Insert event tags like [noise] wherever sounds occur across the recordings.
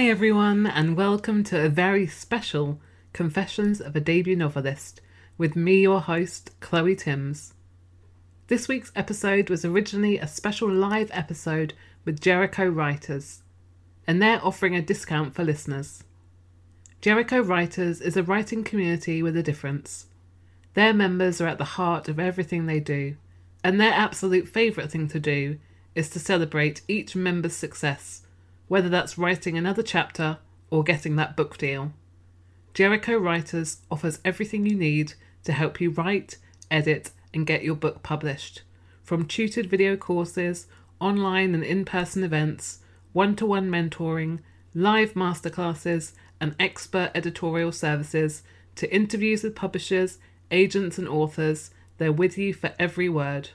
Hi, everyone, and welcome to a very special Confessions of a Debut Novelist with me, your host, Chloe Timms. This week's episode was originally a special live episode with Jericho Writers, and they're offering a discount for listeners. Jericho Writers is a writing community with a difference. Their members are at the heart of everything they do, and their absolute favourite thing to do is to celebrate each member's success, whether that's writing another chapter or getting that book deal. Jericho Writers offers everything you need to help you write, edit, and get your book published. From tutored video courses, online and in person events, one to one mentoring, live masterclasses, and expert editorial services, to interviews with publishers, agents, and authors, they're with you for every word.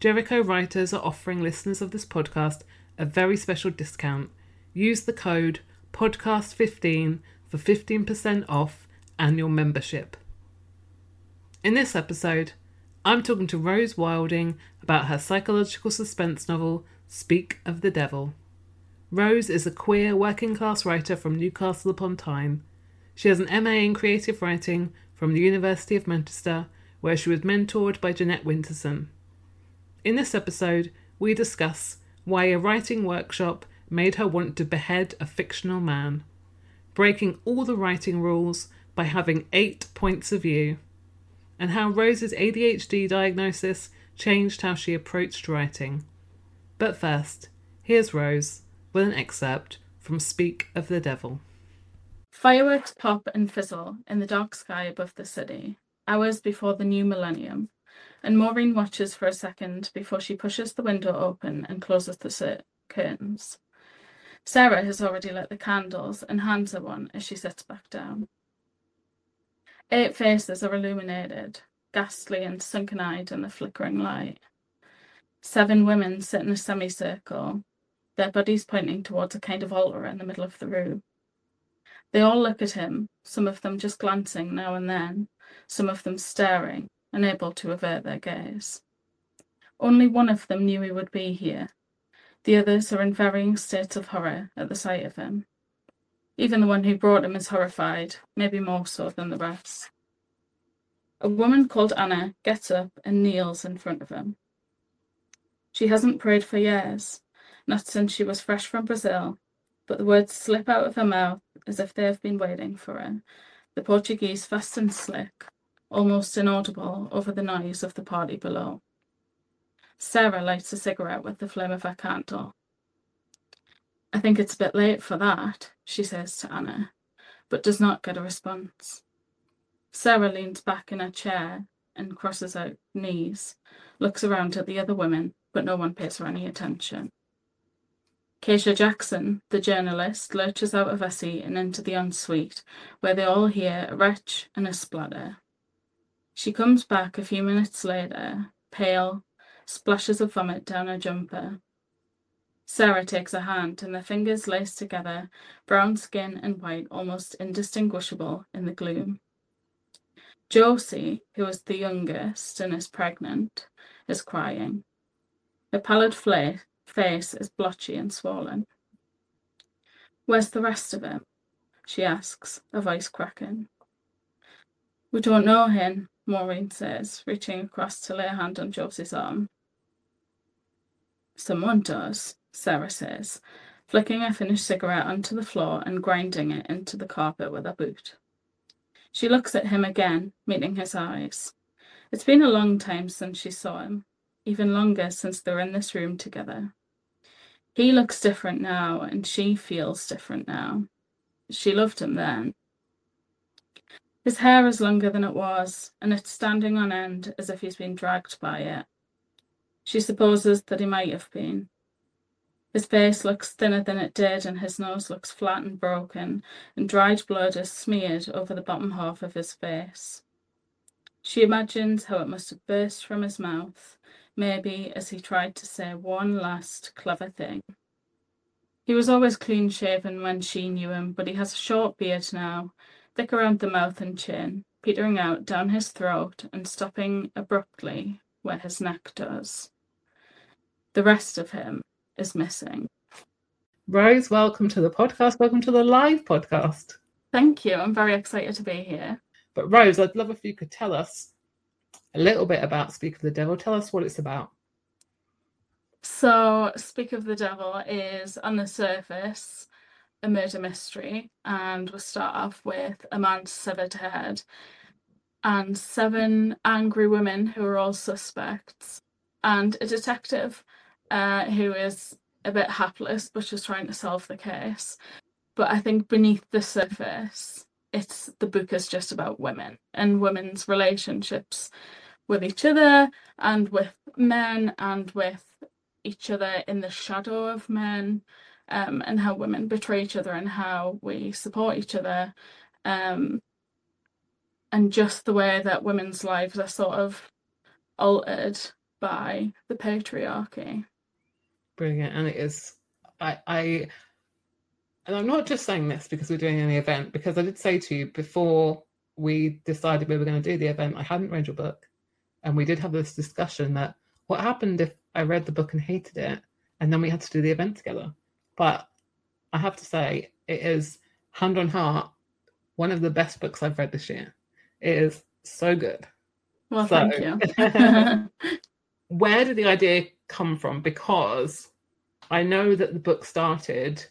Jericho Writers are offering listeners of this podcast a very special discount. Use the code podcast15 for 15% off annual membership. In this episode, I'm talking to Rose Wilding about her psychological suspense novel, Speak of the Devil. Rose is a queer working class writer from Newcastle upon Tyne. She has an MA in creative writing from the University of Manchester, where she was mentored by Jeanette Winterson. In this episode, we discuss why a writing workshop made her want to behead a fictional man, breaking all the writing rules by having eight points of view, and how Rose's ADHD diagnosis changed how she approached writing. But first, here's Rose with an excerpt from Speak of the Devil. Fireworks pop and fizzle in the dark sky above the city, hours before the new millennium, and Maureen watches for a second before she pushes the window open and closes the curtains. Sarah has already lit the candles and hands her one as she sits back down. Eight faces are illuminated, ghastly and sunken eyed in the flickering light. Seven women sit in a semicircle, their bodies pointing towards a kind of altar in the middle of the room. They all look at him, some of them just glancing now and then, some of them staring, unable to avert their gaze. Only one of them knew he would be here. The others are in varying states of horror at the sight of him. Even the one who brought him is horrified, maybe more so than the rest. A woman called Anna gets up and kneels in front of him. She hasn't prayed for years, not since she was fresh from Brazil, but the words slip out of her mouth as if they have been waiting for her, the Portuguese fast and slick, almost inaudible over the noise of the party below. Sarah lights a cigarette with the flame of her candle. I think it's a bit late for that, she says to Anna, but does not get a response. Sarah leans back in her chair and crosses her knees, looks around at the other women, but no one pays her any attention. Keisha Jackson, the journalist, lurches out of her seat and into the ensuite, where they all hear a retch and a splatter. She comes back a few minutes later, pale, splashes of vomit down her jumper, Sarah takes her hand, and their fingers lace together, brown skin and white almost indistinguishable in the gloom. Josie, who is the youngest and is pregnant, is crying. Her pallid face is blotchy and swollen. Where's the rest of him? she asks, a voice cracking. We don't know him, Maureen says, reaching across to lay a hand on Josie's arm. Someone does, Sarah says, flicking a finished cigarette onto the floor and grinding it into the carpet with a boot. She looks at him again, meeting his eyes. It's been a long time since she saw him, even longer since they're in this room together. He looks different now, and she feels different now. She loved him then. His hair is longer than it was, and it's standing on end as if he's been dragged by it. She supposes that he might have been. His face looks thinner than it did, and his nose looks flat and broken, and dried blood is smeared over the bottom half of his face. She imagines how it must have burst from his mouth, maybe as he tried to say one last clever thing. He was always clean shaven when she knew him, but he has a short beard now, thick around the mouth and chin, petering out down his throat and stopping abruptly where his neck does. The rest of him is missing. Rose, welcome to the podcast. Welcome to the live podcast. Thank you. I'm very excited to be here. But Rose, I'd love if you could tell us a little bit about Speak of the Devil. Tell us what it's about. So, Speak of the Devil is on the surface a murder mystery, and we'll start off with a man's severed head and seven angry women who are all suspects, and a detective uh, who is a bit hapless but just trying to solve the case. But I think beneath the surface, it's the book is just about women and women's relationships with each other and with men and with each other in the shadow of men um, and how women betray each other and how we support each other um, and just the way that women's lives are sort of altered by the patriarchy. Brilliant and it is i i and i'm not just saying this because we're doing any event because i did say to you before we decided we were going to do the event i hadn't read your book and we did have this discussion that what happened if i read the book and hated it and then we had to do the event together but I have to say, it is hand on heart one of the best books I've read this year. It is so good. Well, so, thank you. [laughs] where did the idea come from? Because I know that the book started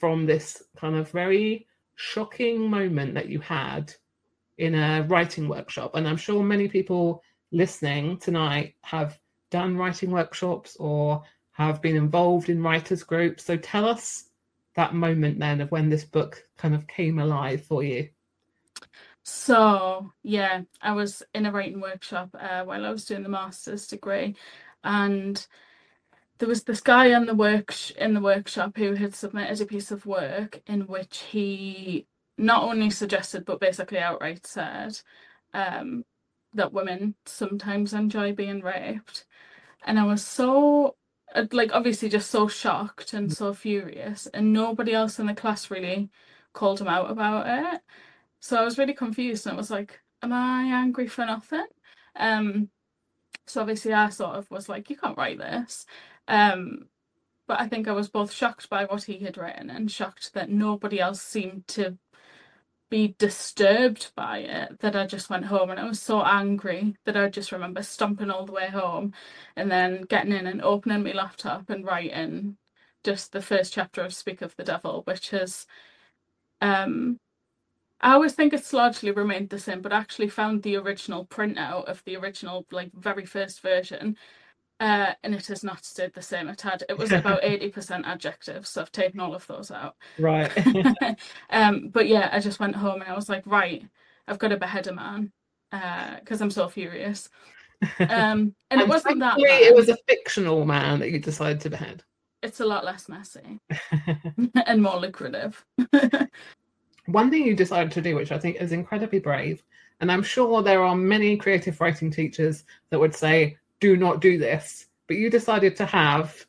from this kind of very shocking moment that you had in a writing workshop. And I'm sure many people listening tonight have done writing workshops or have been involved in writers groups. So tell us that moment then of when this book kind of came alive for you. So yeah, I was in a writing workshop uh, while I was doing the master's degree, and there was this guy in the work in the workshop who had submitted a piece of work in which he not only suggested but basically outright said um, that women sometimes enjoy being raped, and I was so like obviously just so shocked and so furious and nobody else in the class really called him out about it. So i was really confused and it was like am i angry for nothing? Um so obviously i sort of was like you can't write this. Um but i think i was both shocked by what he had written and shocked that nobody else seemed to be disturbed by it that I just went home and I was so angry that I just remember stomping all the way home and then getting in and opening my laptop and writing just the first chapter of Speak of the Devil, which is um I always think it's largely remained the same, but I actually found the original printout of the original, like very first version, uh, and it has not stayed the same. It had it was [laughs] about eighty percent adjectives, so I've taken all of those out. Right. [laughs] um, but yeah, I just went home and I was like, right, I've got to behead a man because uh, I'm so furious. Um, [laughs] and, it wasn't that. Bad. It was a fictional man that you decided to behead. It's a lot less messy and more lucrative. One thing you decided to do, which I think is incredibly brave, and I'm sure there are many creative writing teachers that would say, do not do this. But you decided to have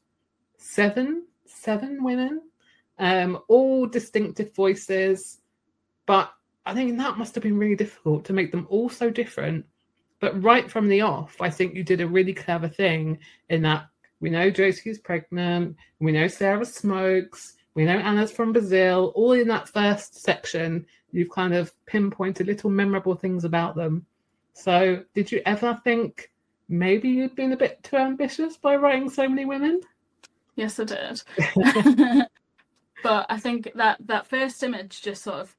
seven, seven women, um, all distinctive voices. But I think that must have been really difficult to make them all so different. But right from the off, I think you did a really clever thing in that we know Josie's pregnant, we know Sarah smokes, We know Anna's from Brazil. All in that first section, you've kind of pinpointed little memorable things about them. So, did you ever think maybe you'd been a bit too ambitious by writing so many women? Yes, I did. [laughs] but I think that that first image just sort of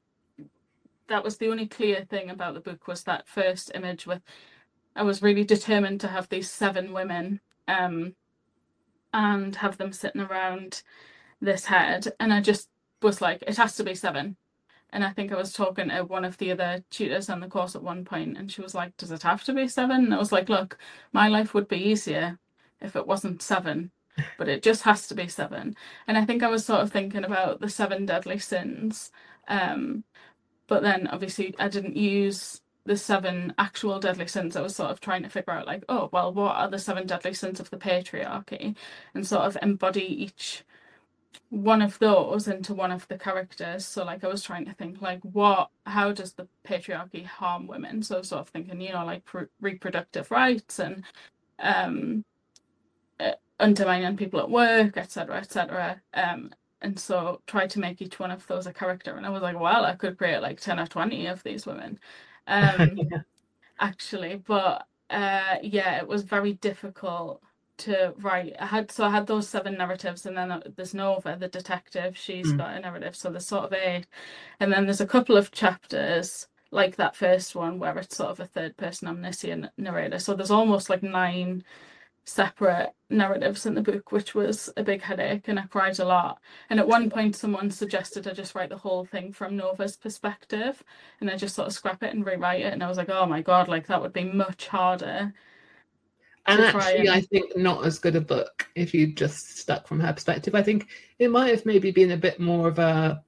that was the only clear thing about the book was that first image with I was really determined to have these seven women um, and have them sitting around this head and I just was like it has to be seven and I think I was talking to one of the other tutors on the course at one point and she was like does it have to be seven? And I was like look my life would be easier if it wasn't seven but it just has to be seven. And I think I was sort of thinking about the seven deadly sins um, but then obviously I didn't use the seven actual deadly sins. I was sort of trying to figure out like, oh well, what are the seven deadly sins of the patriarchy, and sort of embody each one of those into one of the characters. So like I was trying to think like what how does the patriarchy harm women? So sort of thinking, you know, like reproductive rights and um uh, undermining people at work, etc., etc. Um, and so try to make each one of those a character and i was like well i could create like 10 or 20 of these women [laughs] um yeah. actually but uh yeah it was very difficult to write i had so i had those seven narratives and then there's nova the detective She's mm. got a narrative so there's sort of eight and then there's a couple of chapters like that first one where it's sort of a third person omniscient narrator so there's almost like nine separate narratives in the book, which was a big headache, and I cried a lot. And at one point, someone suggested I just write the whole thing from Nova's perspective, and I just sort of scrap it and rewrite it. And I was like, oh my god, like that would be much harder. And actually, and... I think not as good a book if you just stuck from her perspective. I think it might have maybe been a bit more of a,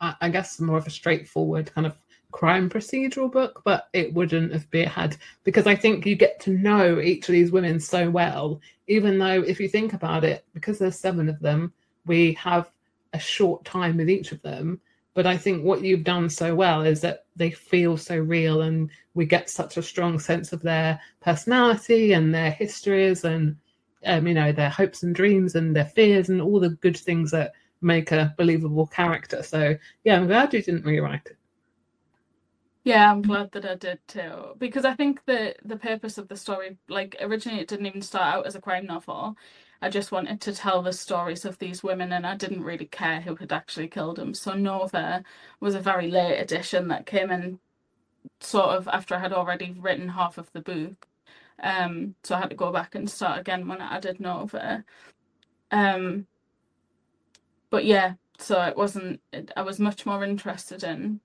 I guess, more of a straightforward kind of crime procedural book, but it wouldn't have been had because I think you get to know each of these women so well, even though if you think about it, because there's seven of them, we have a short time with each of them. But I think what you've done so well is that they feel so real and we get such a strong sense of their personality and their histories and um, you know, their hopes and dreams and their fears and all the good things that make a believable character. So yeah, I'm glad you didn't rewrite it. Yeah, I'm glad that I did too. Because I think the the purpose of the story, like originally it didn't even start out as a crime novel. I just wanted to tell the stories of these women and I didn't really care who had actually killed them. So Nova was a very late addition that came in sort of after I had already written half of the book. Um so I had to go back and start again when I added Nova. Um but yeah, so it wasn't I was much more interested in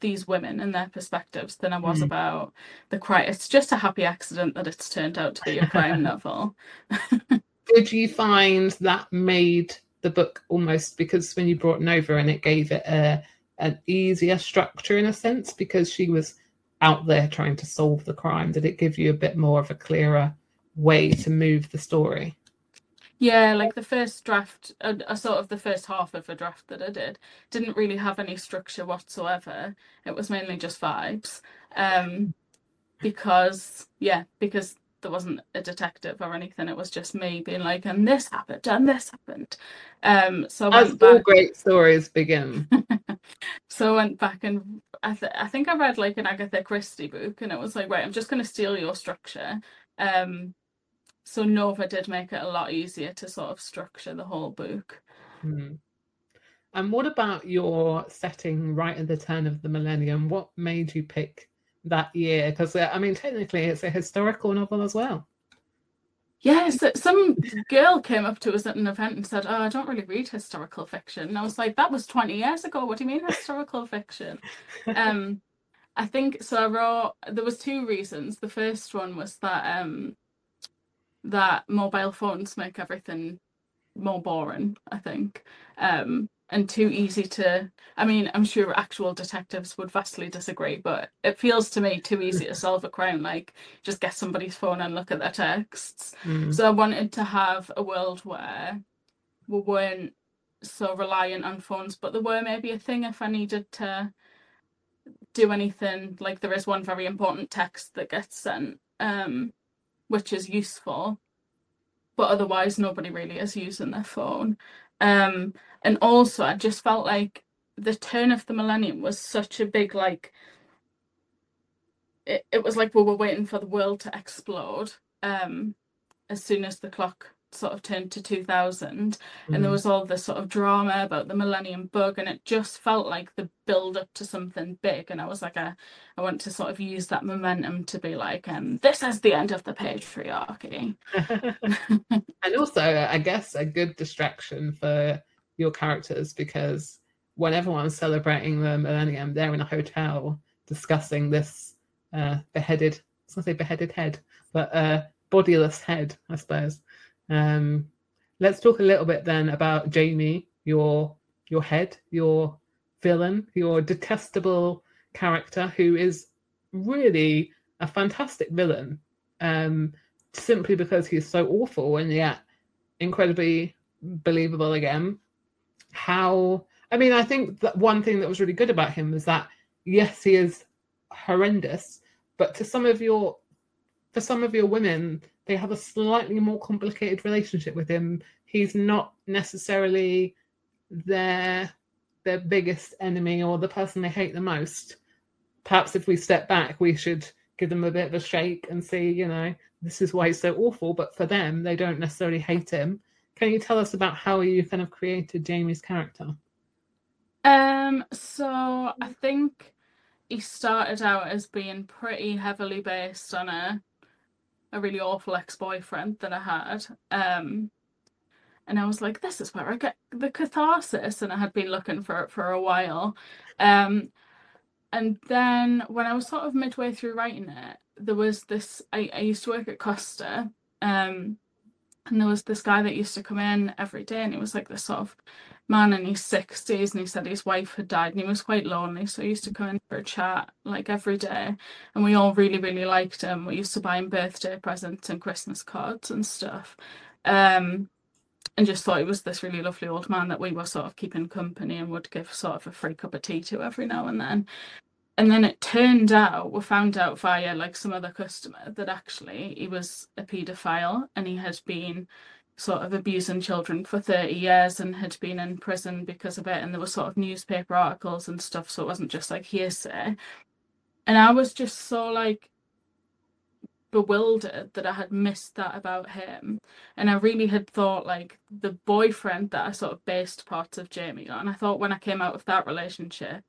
these women and their perspectives than I was mm. about the crime. It's just a happy accident that it's turned out to be a crime [laughs] novel. [laughs] Did you find that made the book almost because when you brought Nova and it gave it a an easier structure in a sense because she was out there trying to solve the crime? Did it give you a bit more of a clearer way to move the story? Yeah, like the first draft, a, a, sort of the first half of a draft that I did, didn't really have any structure whatsoever. It was mainly just vibes. Um, because, yeah, because there wasn't a detective or anything. It was just me being like, and this happened, and this happened. Um, so As all great stories begin. [laughs] so I went back and I, th- I think I read like an Agatha Christie book, and it was like, right, I'm just going to steal your structure. Um, so Nova did make it a lot easier to sort of structure the whole book. Mm. And what about your setting right at the turn of the millennium? What made you pick that year? Because uh, I mean, technically, it's a historical novel as well. Yes, some girl came up to us at an event and said, "Oh, I don't really read historical fiction." And I was like, "That was twenty years ago. What do you mean historical fiction?" [laughs] um, I think so. I wrote. There was two reasons. The first one was that um, that mobile phones make everything more boring, I think, um, and too easy to. I mean, I'm sure actual detectives would vastly disagree, but it feels to me too easy to solve a crime. Like, just get somebody's phone and look at their texts. Mm. So I wanted to have a world where we weren't so reliant on phones, but there were maybe a thing if I needed to do anything. Like, there is one very important text that gets sent. Um, which is useful, but otherwise nobody really is using their phone. Um, and also, I just felt like the turn of the millennium was such a big like. It, it was like we were waiting for the world to explode. Um, as soon as the clock sort of turned to 2000 mm. and there mm. was all this sort of drama about the millennium bug and it just felt like the build up to something big and i was like I, I want to sort of use that momentum to be like um this is the end of the patriarchy [laughs] and also i guess a good distraction for your characters because when everyone's celebrating the millennium they're in a hotel discussing this uh beheaded i was gonna say beheaded head but uh bodiless head i suppose um, let's talk a little bit then about Jamie, your your head, your villain, your detestable character, who is really a fantastic villain, um, simply because he's so awful and yet incredibly believable again. How I mean, I think that one thing that was really good about him was that yes, he is horrendous, but to some of your for some of your women, they have a slightly more complicated relationship with him. He's not necessarily their their biggest enemy or the person they hate the most. Perhaps if we step back, we should give them a bit of a shake and see, you know, this is why he's so awful. But for them, they don't necessarily hate him. Can you tell us about how you kind of created Jamie's character? Um, so I think he started out as being pretty heavily based on a a really awful ex-boyfriend that I had. Um, and I was like, this is where I get the catharsis, and I had been looking for it for a while. Um, and then when I was sort of midway through writing it, there was this. I, I used to work at Costa, um, and there was this guy that used to come in every day, and he was like this sort of man in his 60s and he said his wife had died and he was quite lonely so he used to come in for a chat like every day. And we all really really liked him. We used to buy him birthday presents and christmas cards and stuff. Um, and just thought he was this really lovely old man that we were sort of keeping company and would give sort of a free cup of tea to every now and then. And then it turned out we found out via like some other customer that actually he was a paedophile and he had been sort of abusing children for 30 years and had been in prison because of it and there were sort of newspaper articles and stuff so it wasn't just like hearsay. And i was just so like bewildered that i had missed that about him. And i really had thought like the boyfriend that i sort of based parts of jamie on. I thought when i came out of that relationship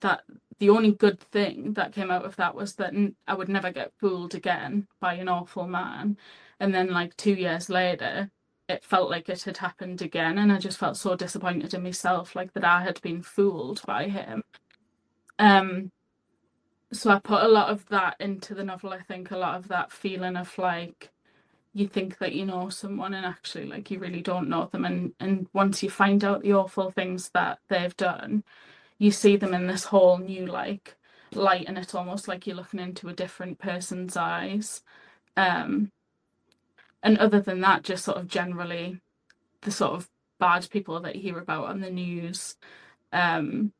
that the only good thing that came out of that was that i would never get fooled again by an awful man and then like two years later it felt like it had happened again and i just felt so disappointed in myself like that i had been fooled by him. Um so i put a lot of that into the novel i think a lot of that feeling of like you think that you know someone and actually like you really don't know them and and once you find out the awful things that they've done you see them in this whole new like light and it's almost like you're looking into a different person's eyes. Um and other than that, just sort of generally the sort of bad people that you hear about on the news. Um,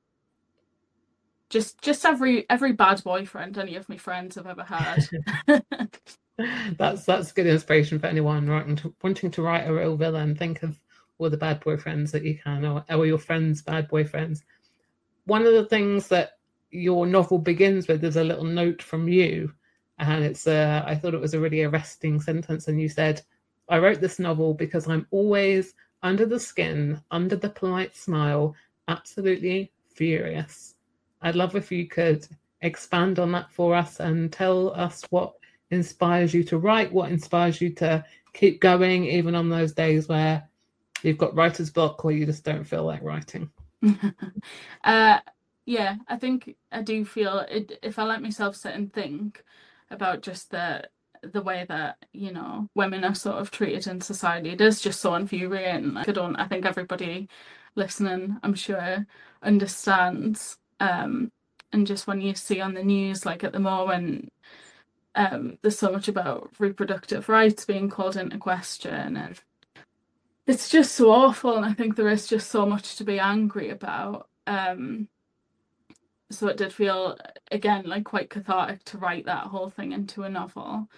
just just every every bad boyfriend any of my friends have ever had. [laughs] that's that's good inspiration for anyone writing to, wanting to write a real villain. Think of all the bad boyfriends that you can, or, or your friends' bad boyfriends. One of the things that your novel begins with is a little note from you and it's uh, I thought it was a really arresting sentence. And you said, "I wrote this novel because I'm always under the skin, under the polite smile, absolutely furious." I'd love if you could expand on that for us and tell us what inspires you to write, what inspires you to keep going, even on those days where you've got writer's block or you just don't feel like writing. [laughs] uh, yeah, I think I do feel it, if I let myself sit and think, about just the the way that you know women are sort of treated in society. It is just so infuriating like i don't i think everybody listening i'm sure understands um and just when you see on the news like at the moment um there's so much about reproductive rights being called into question and it's just so awful and i think there is just so much to be angry about um so it did feel again like quite cathartic to write that whole thing into a novel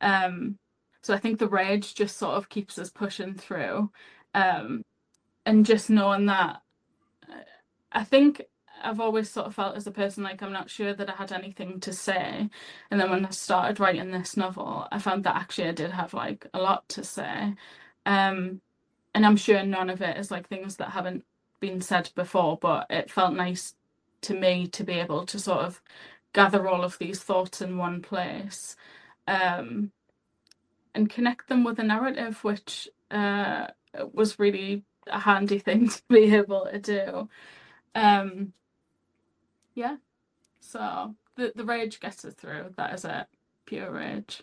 um so i think the rage just sort of keeps us pushing through um and just knowing that I think I've always sort of felt as a person like I'm not sure that I had anything to say. And then when I started writing this novel, I found that actually I did have like a lot to say. Um, and I'm sure none of it is like things that haven't been said before, but it felt nice to me to be able to sort of gather all of these thoughts in one place um, and connect them with a narrative, which uh, was really a handy [laughs] thing to be able to do. Um, yeah. So the the rage gets us through. That is it. Pure rage.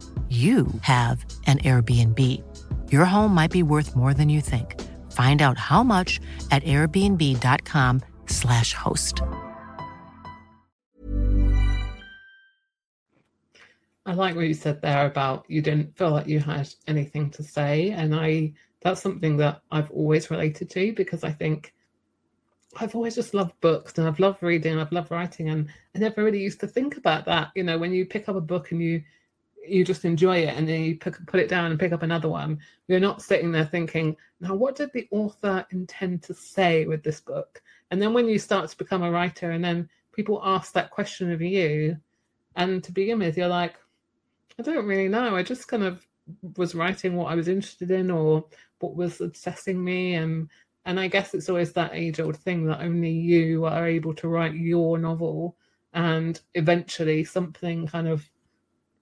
you have an Airbnb. Your home might be worth more than you think. Find out how much at airbnb.com/slash host. I like what you said there about you didn't feel like you had anything to say. And I that's something that I've always related to because I think I've always just loved books and I've loved reading, and I've loved writing, and I never really used to think about that. You know, when you pick up a book and you you just enjoy it and then you pick, put it down and pick up another one, you're not sitting there thinking, now what did the author intend to say with this book? And then when you start to become a writer and then people ask that question of you, and to begin with, you're like, I don't really know. I just kind of was writing what I was interested in or what was obsessing me and and I guess it's always that age old thing that only you are able to write your novel and eventually something kind of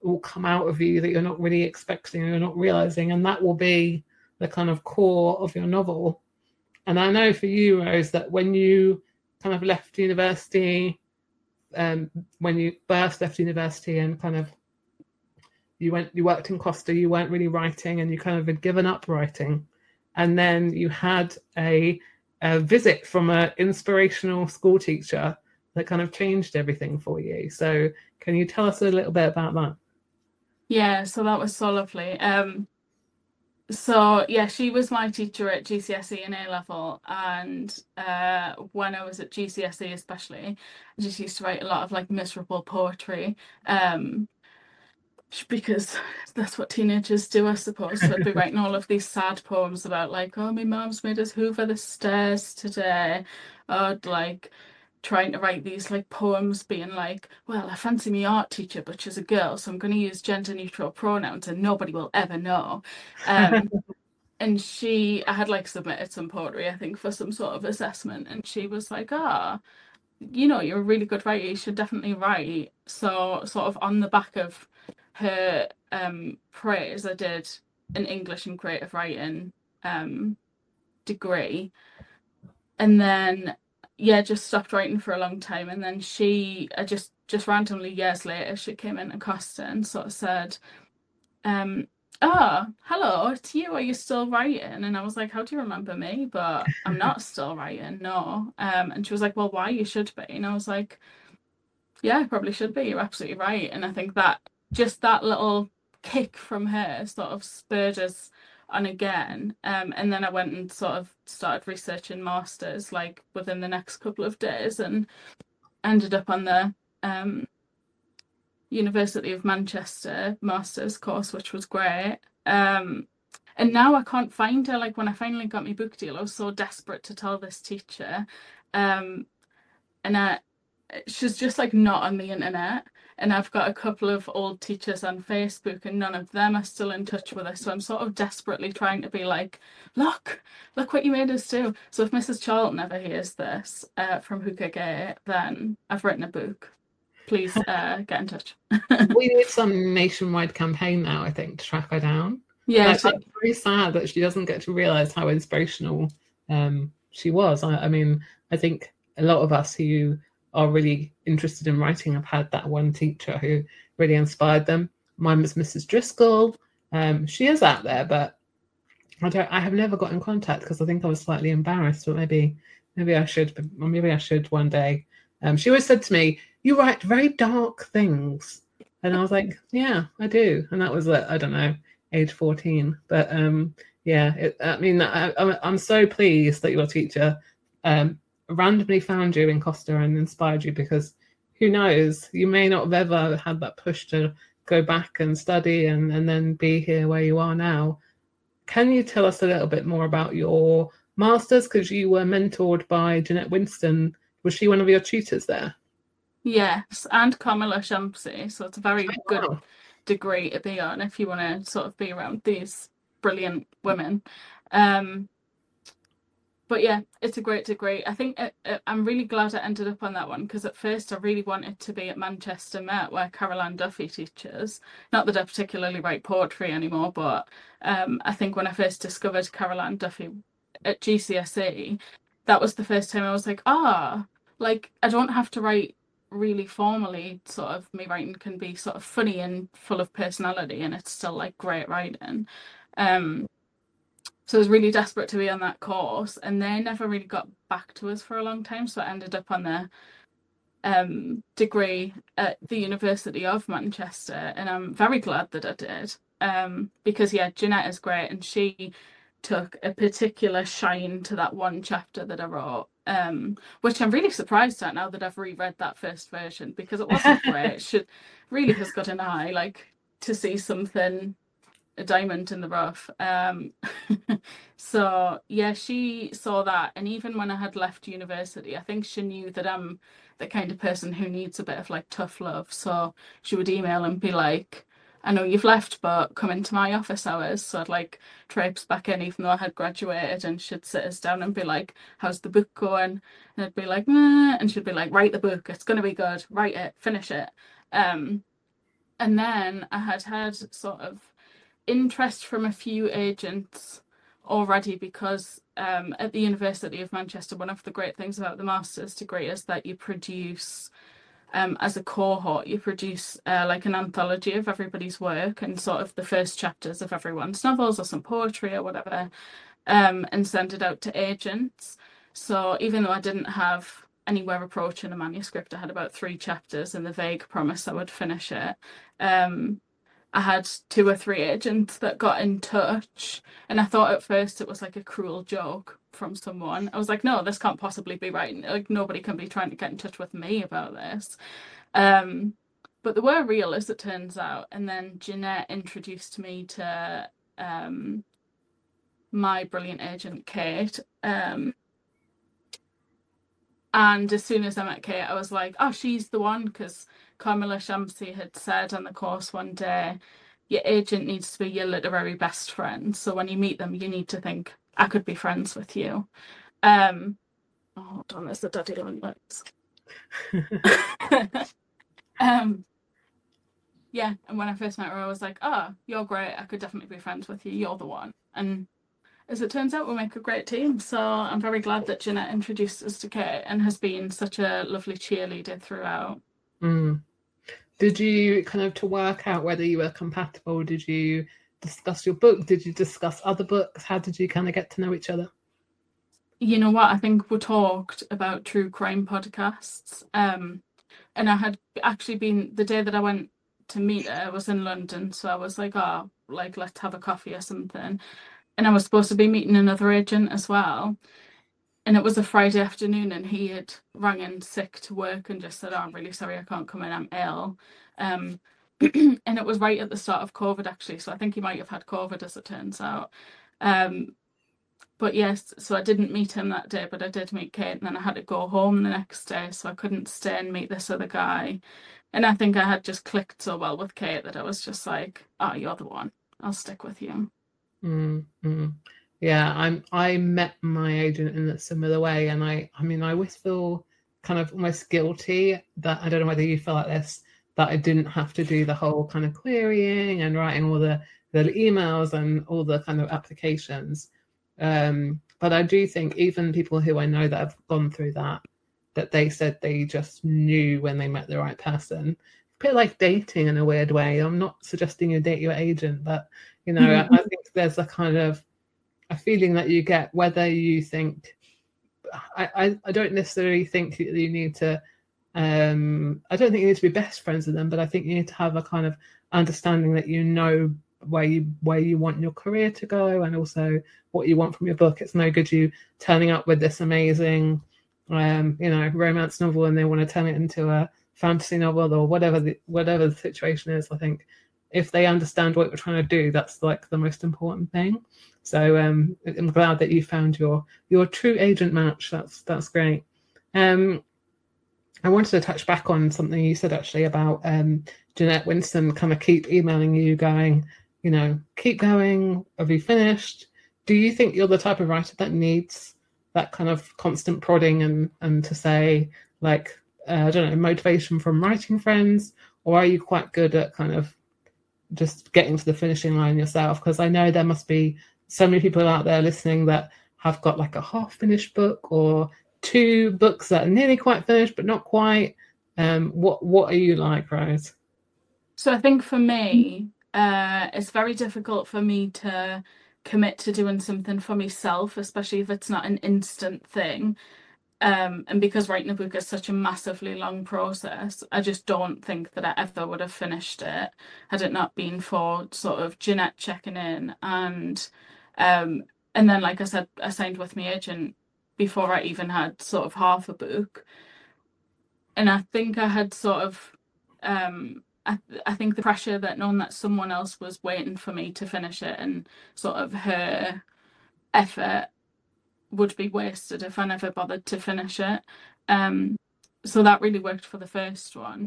will come out of you that you're not really expecting, you're not realizing, and that will be the kind of core of your novel. And I know for you, Rose, that when you kind of left university, um, when you first left university and kind of you went, you worked in Costa, you weren't really writing, and you kind of had given up writing, and then you had a, a visit from an inspirational school teacher that kind of changed everything for you. So, can you tell us a little bit about that? Yeah, so that was so lovely. Um, so yeah, she was my teacher at GCSE and A level, and uh, when I was at GCSE especially, I just used to write a lot of like miserable poetry. Um, because [laughs] that's what teenagers do, I suppose. So I'd be writing all of these sad poems about like, oh, my mom's made us hoover the stairs today. I'd like trying to write these like poems being like, well, I fancy my art teacher, but she's a girl, so I'm going to use gender neutral pronouns and nobody will ever know. Um, [laughs] and she, I had like submitted some poetry, I think, for some sort of assessment, and she was like, ah, you know, you're a really good writer, you should definitely write. So, sort of on the back of her um, praise, I did an English and creative writing um, degree, and then yeah, just stopped writing for a long time. And then she, I just just randomly years later, she came in and Costa and sort of said, um, "Oh, hello, it's you. Are you still writing?" And I was like, "How do you remember me?" But I'm not [laughs] still writing, no. Um, and she was like, "Well, why you should be?" And I was like, "Yeah, I probably should be. You're absolutely right." And I think that just that little kick from her sort of spurred us on again. Um, and then I went and sort of started researching masters like within the next couple of days and ended up on the um, University of Manchester masters course, which was great. Um, and now I can't find her. Like when I finally got my book deal, I was so desperate to tell this teacher. Um, and I, she's just like not on the internet and I've got a couple of old teachers on Facebook, and none of them are still in touch with us. So I'm sort of desperately trying to be like, look, look what you made us do. So if Mrs. Charlton ever hears this uh, from Gate, then I've written a book. Please [laughs] uh, get in touch. [laughs] we need some nationwide campaign now, I think, to track her down. Yeah, like, it's very sad that she doesn't get to realize how inspirational um, she was. I, I mean, I think a lot of us who are really interested in writing I've had that one teacher who really inspired them. Mine was Mrs. Driscoll. Um, she is out there, but I don't. I have never got in contact because I think I was slightly embarrassed. But maybe, maybe I should. Maybe I should one day. Um, she always said to me, "You write very dark things," and I was like, "Yeah, I do." And that was at I don't know, age fourteen. But um, yeah, it, I mean, I, am so pleased that your teacher um, randomly found you in Costa and inspired you because who knows, you may not have ever had that push to go back and study and, and then be here where you are now. Can you tell us a little bit more about your masters? Because you were mentored by Jeanette Winterson. Was she one of your tutors there? Yes, and Kamila Shamsie. So it's a very oh, good degree to be on if you want to sort of be around these brilliant women. Um, but yeah, it's a great degree. I think it, it, I'm really glad I ended up on that one because at first I really wanted to be at Manchester Met where Carol Ann Duffy teaches. Not that I particularly write poetry anymore, but um, I think when I first discovered Carol Ann Duffy at GCSE, that was the first time I was like, ah, like I don't have to write really formally. Sort of me writing can be sort of funny and full of personality, and it's still like great writing. Um, so I was really desperate to be on that course, and they never really got back to us for a long time. So I ended up on the um, degree at the University of Manchester, and I'm very glad that I did. Um, because yeah, Jeanette is great, and she took a particular shine to that one chapter that I wrote, um, which I'm really surprised at now that I've reread that first version because it wasn't great. [laughs] It should really has got an eye, like to see something a diamond in the rough. Um, [laughs] so yeah, she saw that, and even when I had left university, I think she knew that I'm the kind of person who needs a bit of like tough love. So she would email and be like, "I know you've left, but come into my office hours." So I'd like traipse back in, even though I had graduated, and she'd sit us down and be like, "How's the book going?" And I'd be like, Meh. and she'd be like, "Write the book. It's gonna be good. Write it. Finish it." Um, and then I had had sort of interest from a few agents already because um, at the University of Manchester, one of the great things about the master's degree is that you produce, um, as a cohort, you produce uh, like an anthology of everybody's work and sort of the first chapters of everyone's novels or some poetry or whatever, um, and send it out to agents. So even though I didn't have anywhere approaching a manuscript, I had about three chapters and the vague promise I would finish it. Um, I had two or three agents that got in touch, and I thought at first it was like a cruel joke from someone. I was like, no, this can't possibly be right. Like nobody can be trying to get in touch with me about this. Um, but they were real, as it turns out. And then Jeanette introduced me to um, my brilliant agent, Kate. Um, and as soon as I met Kate, I was like, oh, she's the one because Kamila Shamsie had said on the course one day, your agent needs to be your literary best friend. So when you meet them, you need to think, I could be friends with you. Um, oh, hold on, there's the daddy long notes. [laughs] um, yeah, and when I first met her, I was like, "Oh, you're great. I could definitely be friends with you. You're the one." And as it turns out, we make a great team. So I'm very glad that Jeanette introduced us to Kate and has been such a lovely cheerleader throughout. Mm. Did you kind of to work out whether you were compatible? Did you discuss your book? Did you discuss other books? How did you kind of get to know each other? You know what? I think we talked about true crime podcasts. Um, and I had actually been the day that I went to meet her, I was in London. So I was like, oh, like, let's have a coffee or something. And I was supposed to be meeting another agent as well. And it was a Friday afternoon, and he had rang in sick to work and just said, oh, I'm really sorry, I can't come in, I'm ill. Um, [clears throat] and it was right at the start of COVID, actually. So I think he might have had COVID, as it turns out. Um, but yes, so I didn't meet him that day, but I did meet Kate, and then I had to go home the next day, so I couldn't stay and meet this other guy. And I think I had just clicked so well with Kate that I was just like, "Oh, you're the one. I'll stick with you." Mm-hmm. Yeah, I'm. I met my agent in a similar way, and I. I mean, I always feel kind of almost guilty that I don't know whether you feel like this that I didn't have to do the whole kind of querying and writing all the the emails and all the kind of applications. Um, but I do think even people who I know that have gone through that, that they said they just knew when they met the right person. A bit like dating in a weird way. I'm not suggesting you date your agent, but you know, mm-hmm. I, I think there's a kind of a feeling that you get whether you think I, I, I don't necessarily think that you need to um I don't think you need to be best friends with them, but I think you need to have a kind of understanding that you know where you where you want your career to go and also what you want from your book. It's no good you turning up with this amazing um, you know, romance novel and they want to turn it into a fantasy novel or whatever the whatever the situation is. I think if they understand what you're trying to do, that's like the most important thing. So um, I'm glad that you found your your true agent match. That's that's great. Um, I wanted to touch back on something you said actually about um, Jeanette Winterson kind of keep emailing you, going, you know, keep going. Have you finished? Do you think you're the type of writer that needs that kind of constant prodding and and to say like uh, I don't know motivation from writing friends, or are you quite good at kind of just getting to the finishing line yourself? Because I know there must be so many people out there listening that have got like a half finished book or two books that are nearly quite finished but not quite. Um, what what are you like, Rose? So I think for me, uh, it's very difficult for me to commit to doing something for myself, especially if it's not an instant thing. Um, and because writing a book is such a massively long process, I just don't think that I ever would have finished it had it not been for sort of Jeanette checking in and um, and then like I said, I signed with my agent before I even had sort of half a book. And I think I had sort of um I, I think the pressure that knowing that someone else was waiting for me to finish it and sort of her effort would be wasted if I never bothered to finish it. Um, so that really worked for the first one.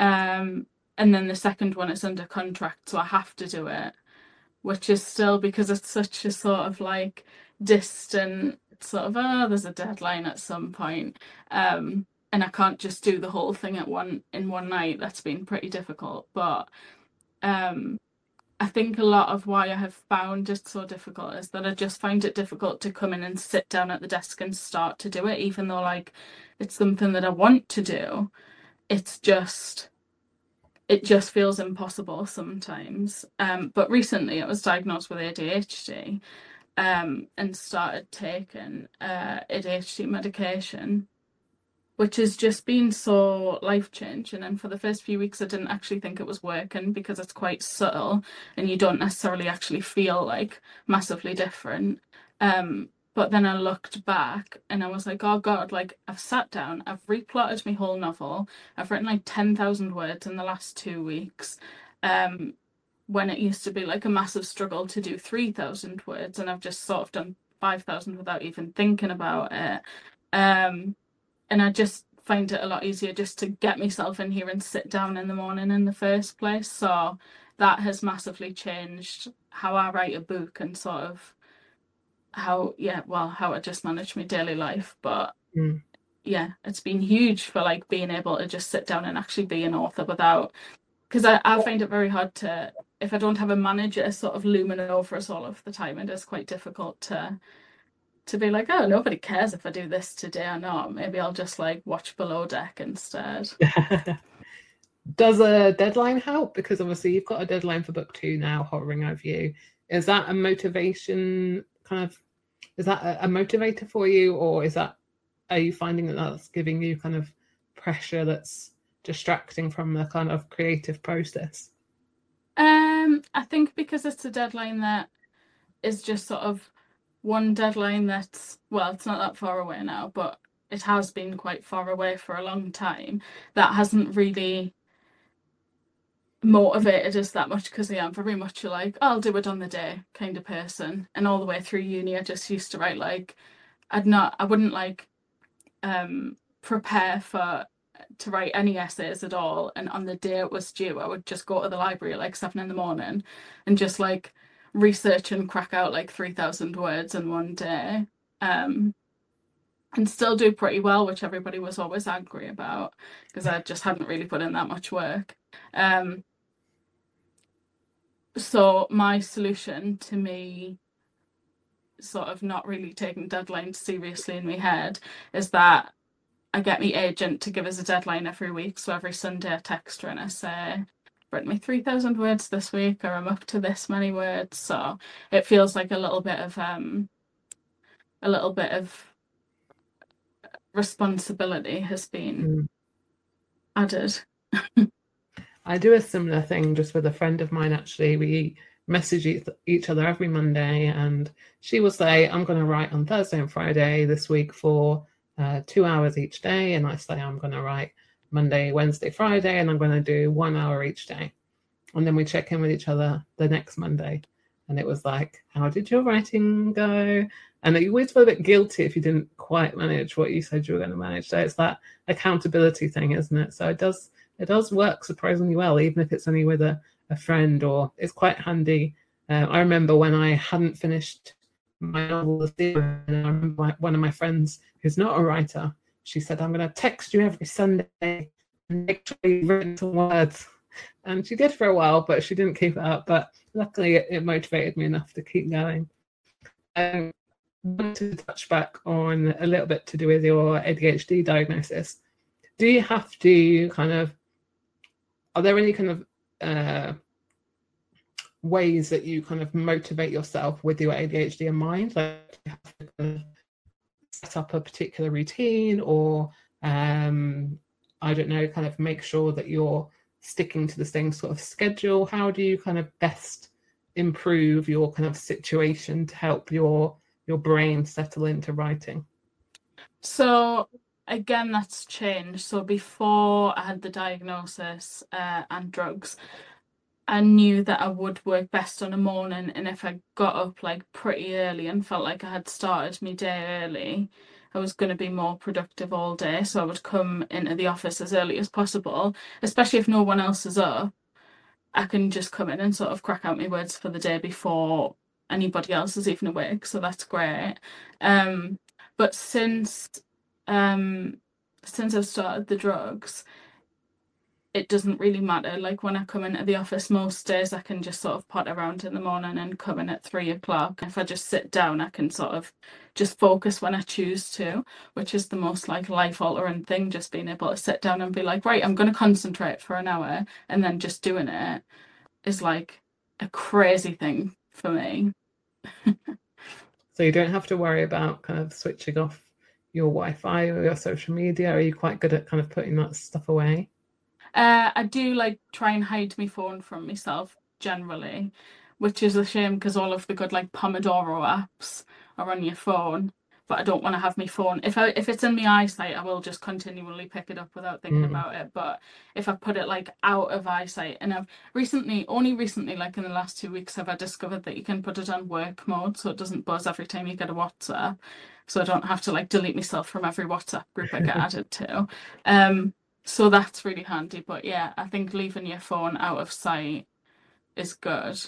Um, and then the second one is under contract, so I have to do it, which is still because it's such a sort of like distant sort of oh, there's a deadline at some point. Um, and I can't just do the whole thing at one in one night. That's been pretty difficult. But um, I think a lot of why I have found it so difficult is that I just find it difficult to come in and sit down at the desk and start to do it, even though like it's something that I want to do. It's just it just feels impossible sometimes. Um, but recently I was diagnosed with ADHD um, and started taking uh, ADHD medication which has just been so life changing. And for the first few weeks, I didn't actually think it was working because it's quite subtle and you don't necessarily actually feel like massively different. Um, but then I looked back and I was like, oh God, like I've sat down, I've replotted my whole novel, I've written like 10,000 words in the last two weeks. Um, when it used to be like a massive struggle to do 3,000 words, and I've just sort of done 5,000 without even thinking about it. Um, and I just find it a lot easier just to get myself in here and sit down in the morning in the first place. So that has massively changed how I write a book and sort of how yeah, well, how I just manage my daily life. But mm. yeah, it's been huge for like being able to just sit down and actually be an author without because I, I find it very hard to if I don't have a manager sort of looming over us all of the time, and it is quite difficult to to be like, oh, nobody cares if I do this today or not. Maybe I'll just like watch Below Deck instead. [laughs] Does a deadline help? Because obviously you've got a deadline for book two now hovering over you. Is that a motivation kind of? Is that a, a motivator for you, or is that are you finding that that's giving you kind of pressure that's distracting from the kind of creative process? Um, I think because it's a deadline that is just sort of one deadline that's well, it's not that far away now, but it has been quite far away for a long time. That hasn't really motivated us that much because I am very much like I'll do it on the day kind of person. And all the way through uni, I just used to write like I'd not, I wouldn't like um prepare for to write any essays at all. And on the day it was due, I would just go to the library at like seven in the morning and just like research and crack out like 3,000 words in one day. Um, and still do pretty well, which everybody was always angry about because I just hadn't really put in that much work. Um, so my solution to me sort of not really taking deadlines seriously in my head is that I get my agent to give us a deadline every week. So every Sunday I text her and I say, written me 3,000 words this week or I'm up to this many words. So it feels like a little bit of, um, a little bit of responsibility has been mm. added. I do a similar thing just with a friend of mine actually. We message each other every Monday and she will say, I'm going to write on Thursday and Friday this week for uh, two hours each day. And I say I'm going to write Monday, Wednesday, Friday, and I'm going to do one hour each day. And then we check in with each other the next Monday. And it was like, how did your writing go? And you always feel a bit guilty if you didn't quite manage what you said you were going to manage. So it's that accountability thing, isn't it? So it does it does work surprisingly well, even if it's only with a, a friend or it's quite handy. Uh, I remember when I hadn't finished my novel, and I remember one of my friends who's not a writer, she said, I'm going to text you every Sunday and make sure you've written some words. And she did for a while, but she didn't keep it up. But luckily, it, it motivated me enough to keep going. Um, I want to touch back on a little bit to do with your ADHD diagnosis. Do you have to kind of, are there any kind of uh, ways that you kind of motivate yourself with your ADHD in mind? Like, set up a particular routine or um, I don't know, kind of make sure that you're sticking to the same sort of schedule? How do you kind of best improve your kind of situation to help your your brain settle into writing? So again, that's changed. So before I had the diagnosis uh, and drugs, I knew that I would work best on a morning, and if I got up like pretty early and felt like I had started my day early, I was going to be more productive all day. So I would come into the office as early as possible, especially if no one else is up. I can just come in and sort of crack out my words for the day before anybody else is even awake. So that's great. Um, but since um, since I've started the drugs, it doesn't really matter. Like when I come into the office most days, I can just sort of pot around in the morning and come in at three o'clock. If I just sit down, I can sort of just focus when I choose to, which is the most like life altering thing. Just being able to sit down and be like, right, I'm going to concentrate for an hour and then just doing it is like a crazy thing for me. so you don't have to worry about kind of switching off your Wi-Fi or your social media. Are you quite good at kind of putting that stuff away? Uh, I do like try and hide my phone from myself generally, which is a shame because all of the good like Pomodoro apps are on your phone. But I don't want to have my phone. If I if it's in my eyesight, I will just continually pick it up without thinking mm. about it. But if I put it like out of eyesight, and I've recently, only recently, like in the last two weeks, have I discovered that you can put it on work mode so it doesn't buzz every time you get a WhatsApp. So I don't have to like delete myself from every WhatsApp group I get [laughs] added to. Um, so that's really handy. But yeah, I think leaving your phone out of sight is good.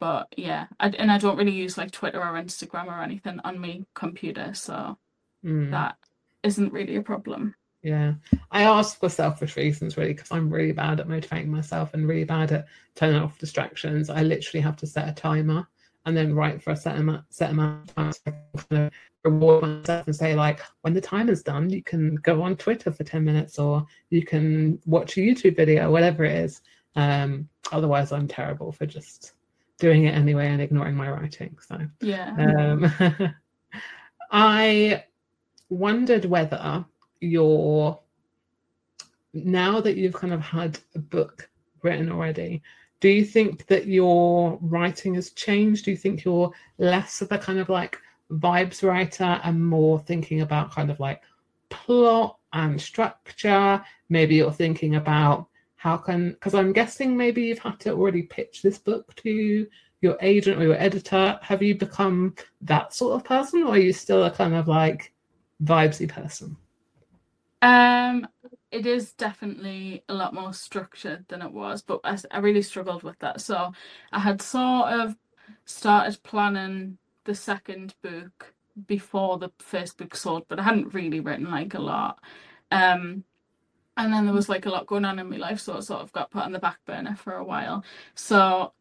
But yeah, I, and I don't really use like Twitter or Instagram or anything on my computer, so mm. that isn't really a problem. Yeah, I ask for selfish reasons really because I'm really bad at motivating myself and really bad at turning off distractions. I literally have to set a timer and then write for a set amount set amount of time so I kind of reward myself and say like when the timer's done you can go on Twitter for 10 minutes or you can watch a YouTube video whatever it is. Um otherwise I'm terrible for just doing it anyway and ignoring my writing so. Yeah. um [laughs] I wondered whether your now that you've kind of had a book written already do you think that your writing has changed? Do you think you're less of a kind of like vibes writer and more thinking about kind of like plot and structure. Maybe you're thinking about how can because i'm guessing maybe you've had to already pitch this book to your agent or your editor. Have you become that sort of person or are you still a kind of like vibesy person? Um, it is definitely a lot more structured than it was, but I really struggled with that. So I had sort of started planning the second book before the first book sold, but I hadn't really written like a lot. Um, and then there was like a lot going on in my life, so it sort of got put on the back burner for a while. So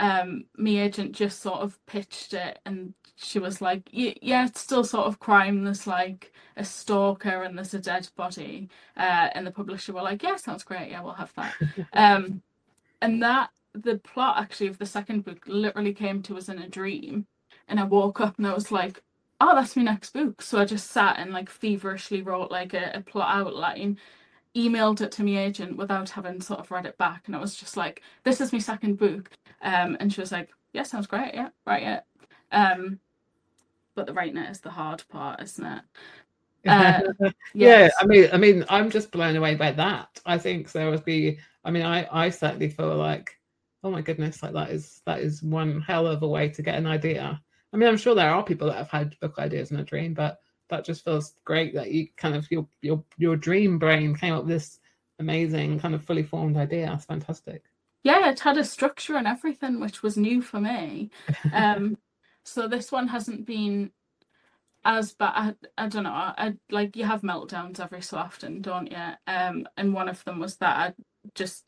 um my agent just sort of pitched it and she was like yeah it's still sort of crime. There's like a stalker and there's a dead body. Uh and the publisher were like yeah sounds great. Yeah we'll have that. [laughs] Um and that the plot actually of the second book literally came to us in a dream and I woke up and I was like oh that's my next book. So I just sat and like feverishly wrote like a, a plot outline emailed it to my agent without having sort of read it back and I was just like this is my second book. Um and she was like yeah sounds great yeah write it. Um but the writing it is the hard part isn't it? [laughs] Uh, yeah i mean i mean i'm just blown away by that. I think there would be i mean i i certainly feel like oh my goodness like that is that is one hell of a way to get an idea i mean i'm sure there are people that have had book ideas in a dream but that just feels great that you kind of your your your dream brain came up with this amazing kind of fully formed idea. That's fantastic. Yeah it had a structure and everything which was new for me. [laughs] Um so this one hasn't been as bad I, I don't know I like you have meltdowns every so often don't you? Um and one of them was that I just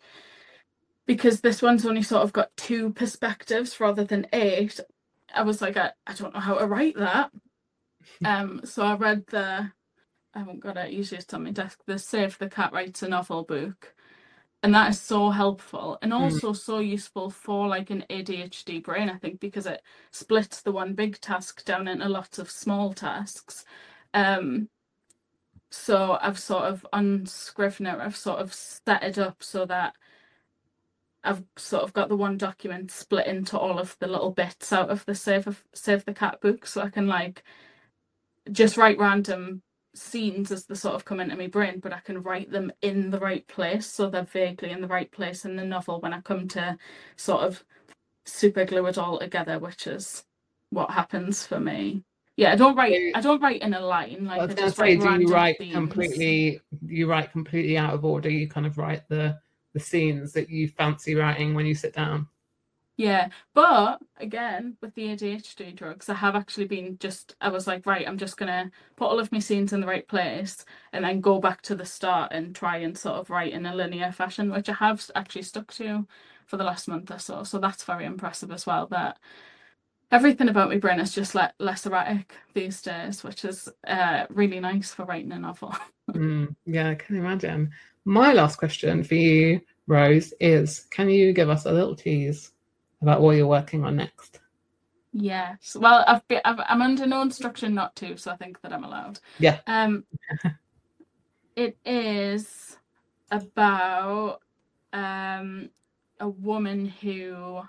because this one's only sort of got two perspectives rather than eight I was like I, I don't know how to write that. [laughs] Um so I read the I haven't got it usually it's on my desk the Save the Cat Writes a Novel book. And that is so helpful and also so useful for like an ADHD brain I think because it splits the one big task down into lots of small tasks. Um so I've sort of on Scrivener I've sort of set it up so that I've sort of got the one document split into all of the little bits out of the Save of Save the Cat book so I can like just write random scenes as they sort of come into my brain, but I can write them in the right place so they're vaguely in the right place in the novel when I come to sort of super glue it all together, which is what happens for me. Yeah, I don't write I don't write in a line like I was I just say, write do you write themes. completely? You write completely out of order. You kind of write the the scenes that you fancy writing when you sit down. Yeah, but again, with the ADHD drugs, I have actually been just, I was like, right, I'm just gonna put all of my scenes in the right place and then go back to the start and try and sort of write in a linear fashion, which I have actually stuck to for the last month or so. So that's very impressive as well. That everything about my brain is just like less erratic these days, which is uh, really nice for writing a novel. [laughs] Mm, yeah, I can imagine. My last question for you, Rose, is: Can you give us a little tease about what you're working on next? Yes. Well, I've been, I've, I'm under no instruction not to, so I think that I'm allowed. Yeah. Um, [laughs] it is about um a woman who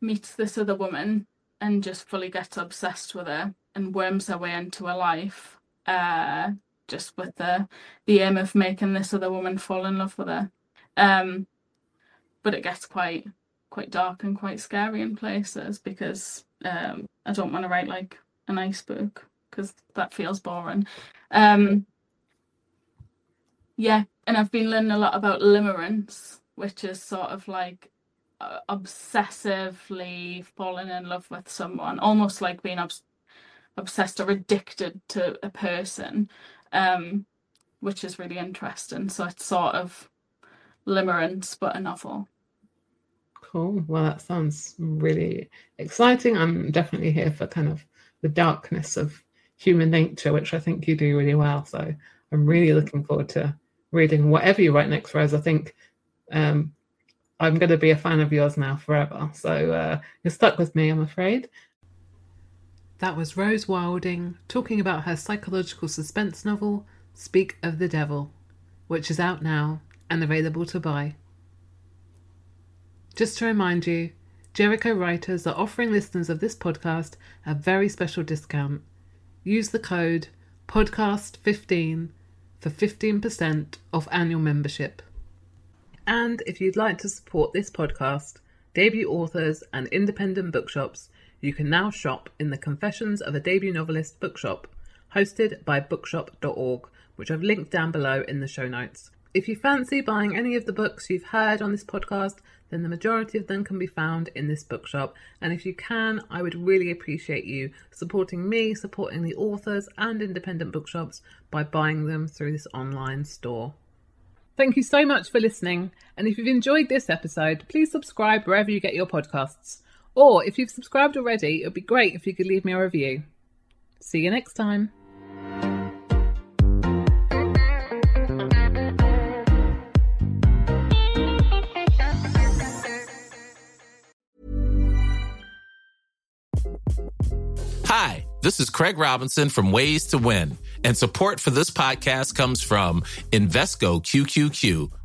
meets this other woman and just fully gets obsessed with her and worms her way into her life. Uh, just with the the aim of making this other woman fall in love with her. Um, but it gets quite quite dark and quite scary in places because um, I don't want to write like a nice book because that feels boring. Um, yeah, and I've been learning a lot about limerence, which is sort of like uh, obsessively falling in love with someone, almost like being obs- obsessed or addicted to a person. Um, which is really interesting. So it's sort of limerence, but a novel. Cool. Well, that sounds really exciting. I'm definitely here for kind of the darkness of human nature, which I think you do really well. So I'm really looking forward to reading whatever you write next, Rose. I think um, I'm going to be a fan of yours now forever. So uh, you're stuck with me, I'm afraid. That was Rose Wilding talking about her psychological suspense novel, Speak of the Devil, which is out now and available to buy. Just to remind you, Jericho Writers are offering listeners of this podcast a very special discount. Use the code podcast15 for 15% off annual membership. And if you'd like to support this podcast, debut authors, and independent bookshops, you can now shop in the Confessions of a Debut Novelist bookshop, hosted by bookshop.org, which I've linked down below in the show notes. If you fancy buying any of the books you've heard on this podcast, then the majority of them can be found in this bookshop. And if you can, I would really appreciate you supporting me, supporting the authors and independent bookshops by buying them through this online store. Thank you so much for listening. And if you've enjoyed this episode, please subscribe wherever you get your podcasts. Or if you've subscribed already, it would be great if you could leave me a review. See you next time. Hi, this is Craig Robinson from Ways to Win, and support for this podcast comes from Invesco QQQ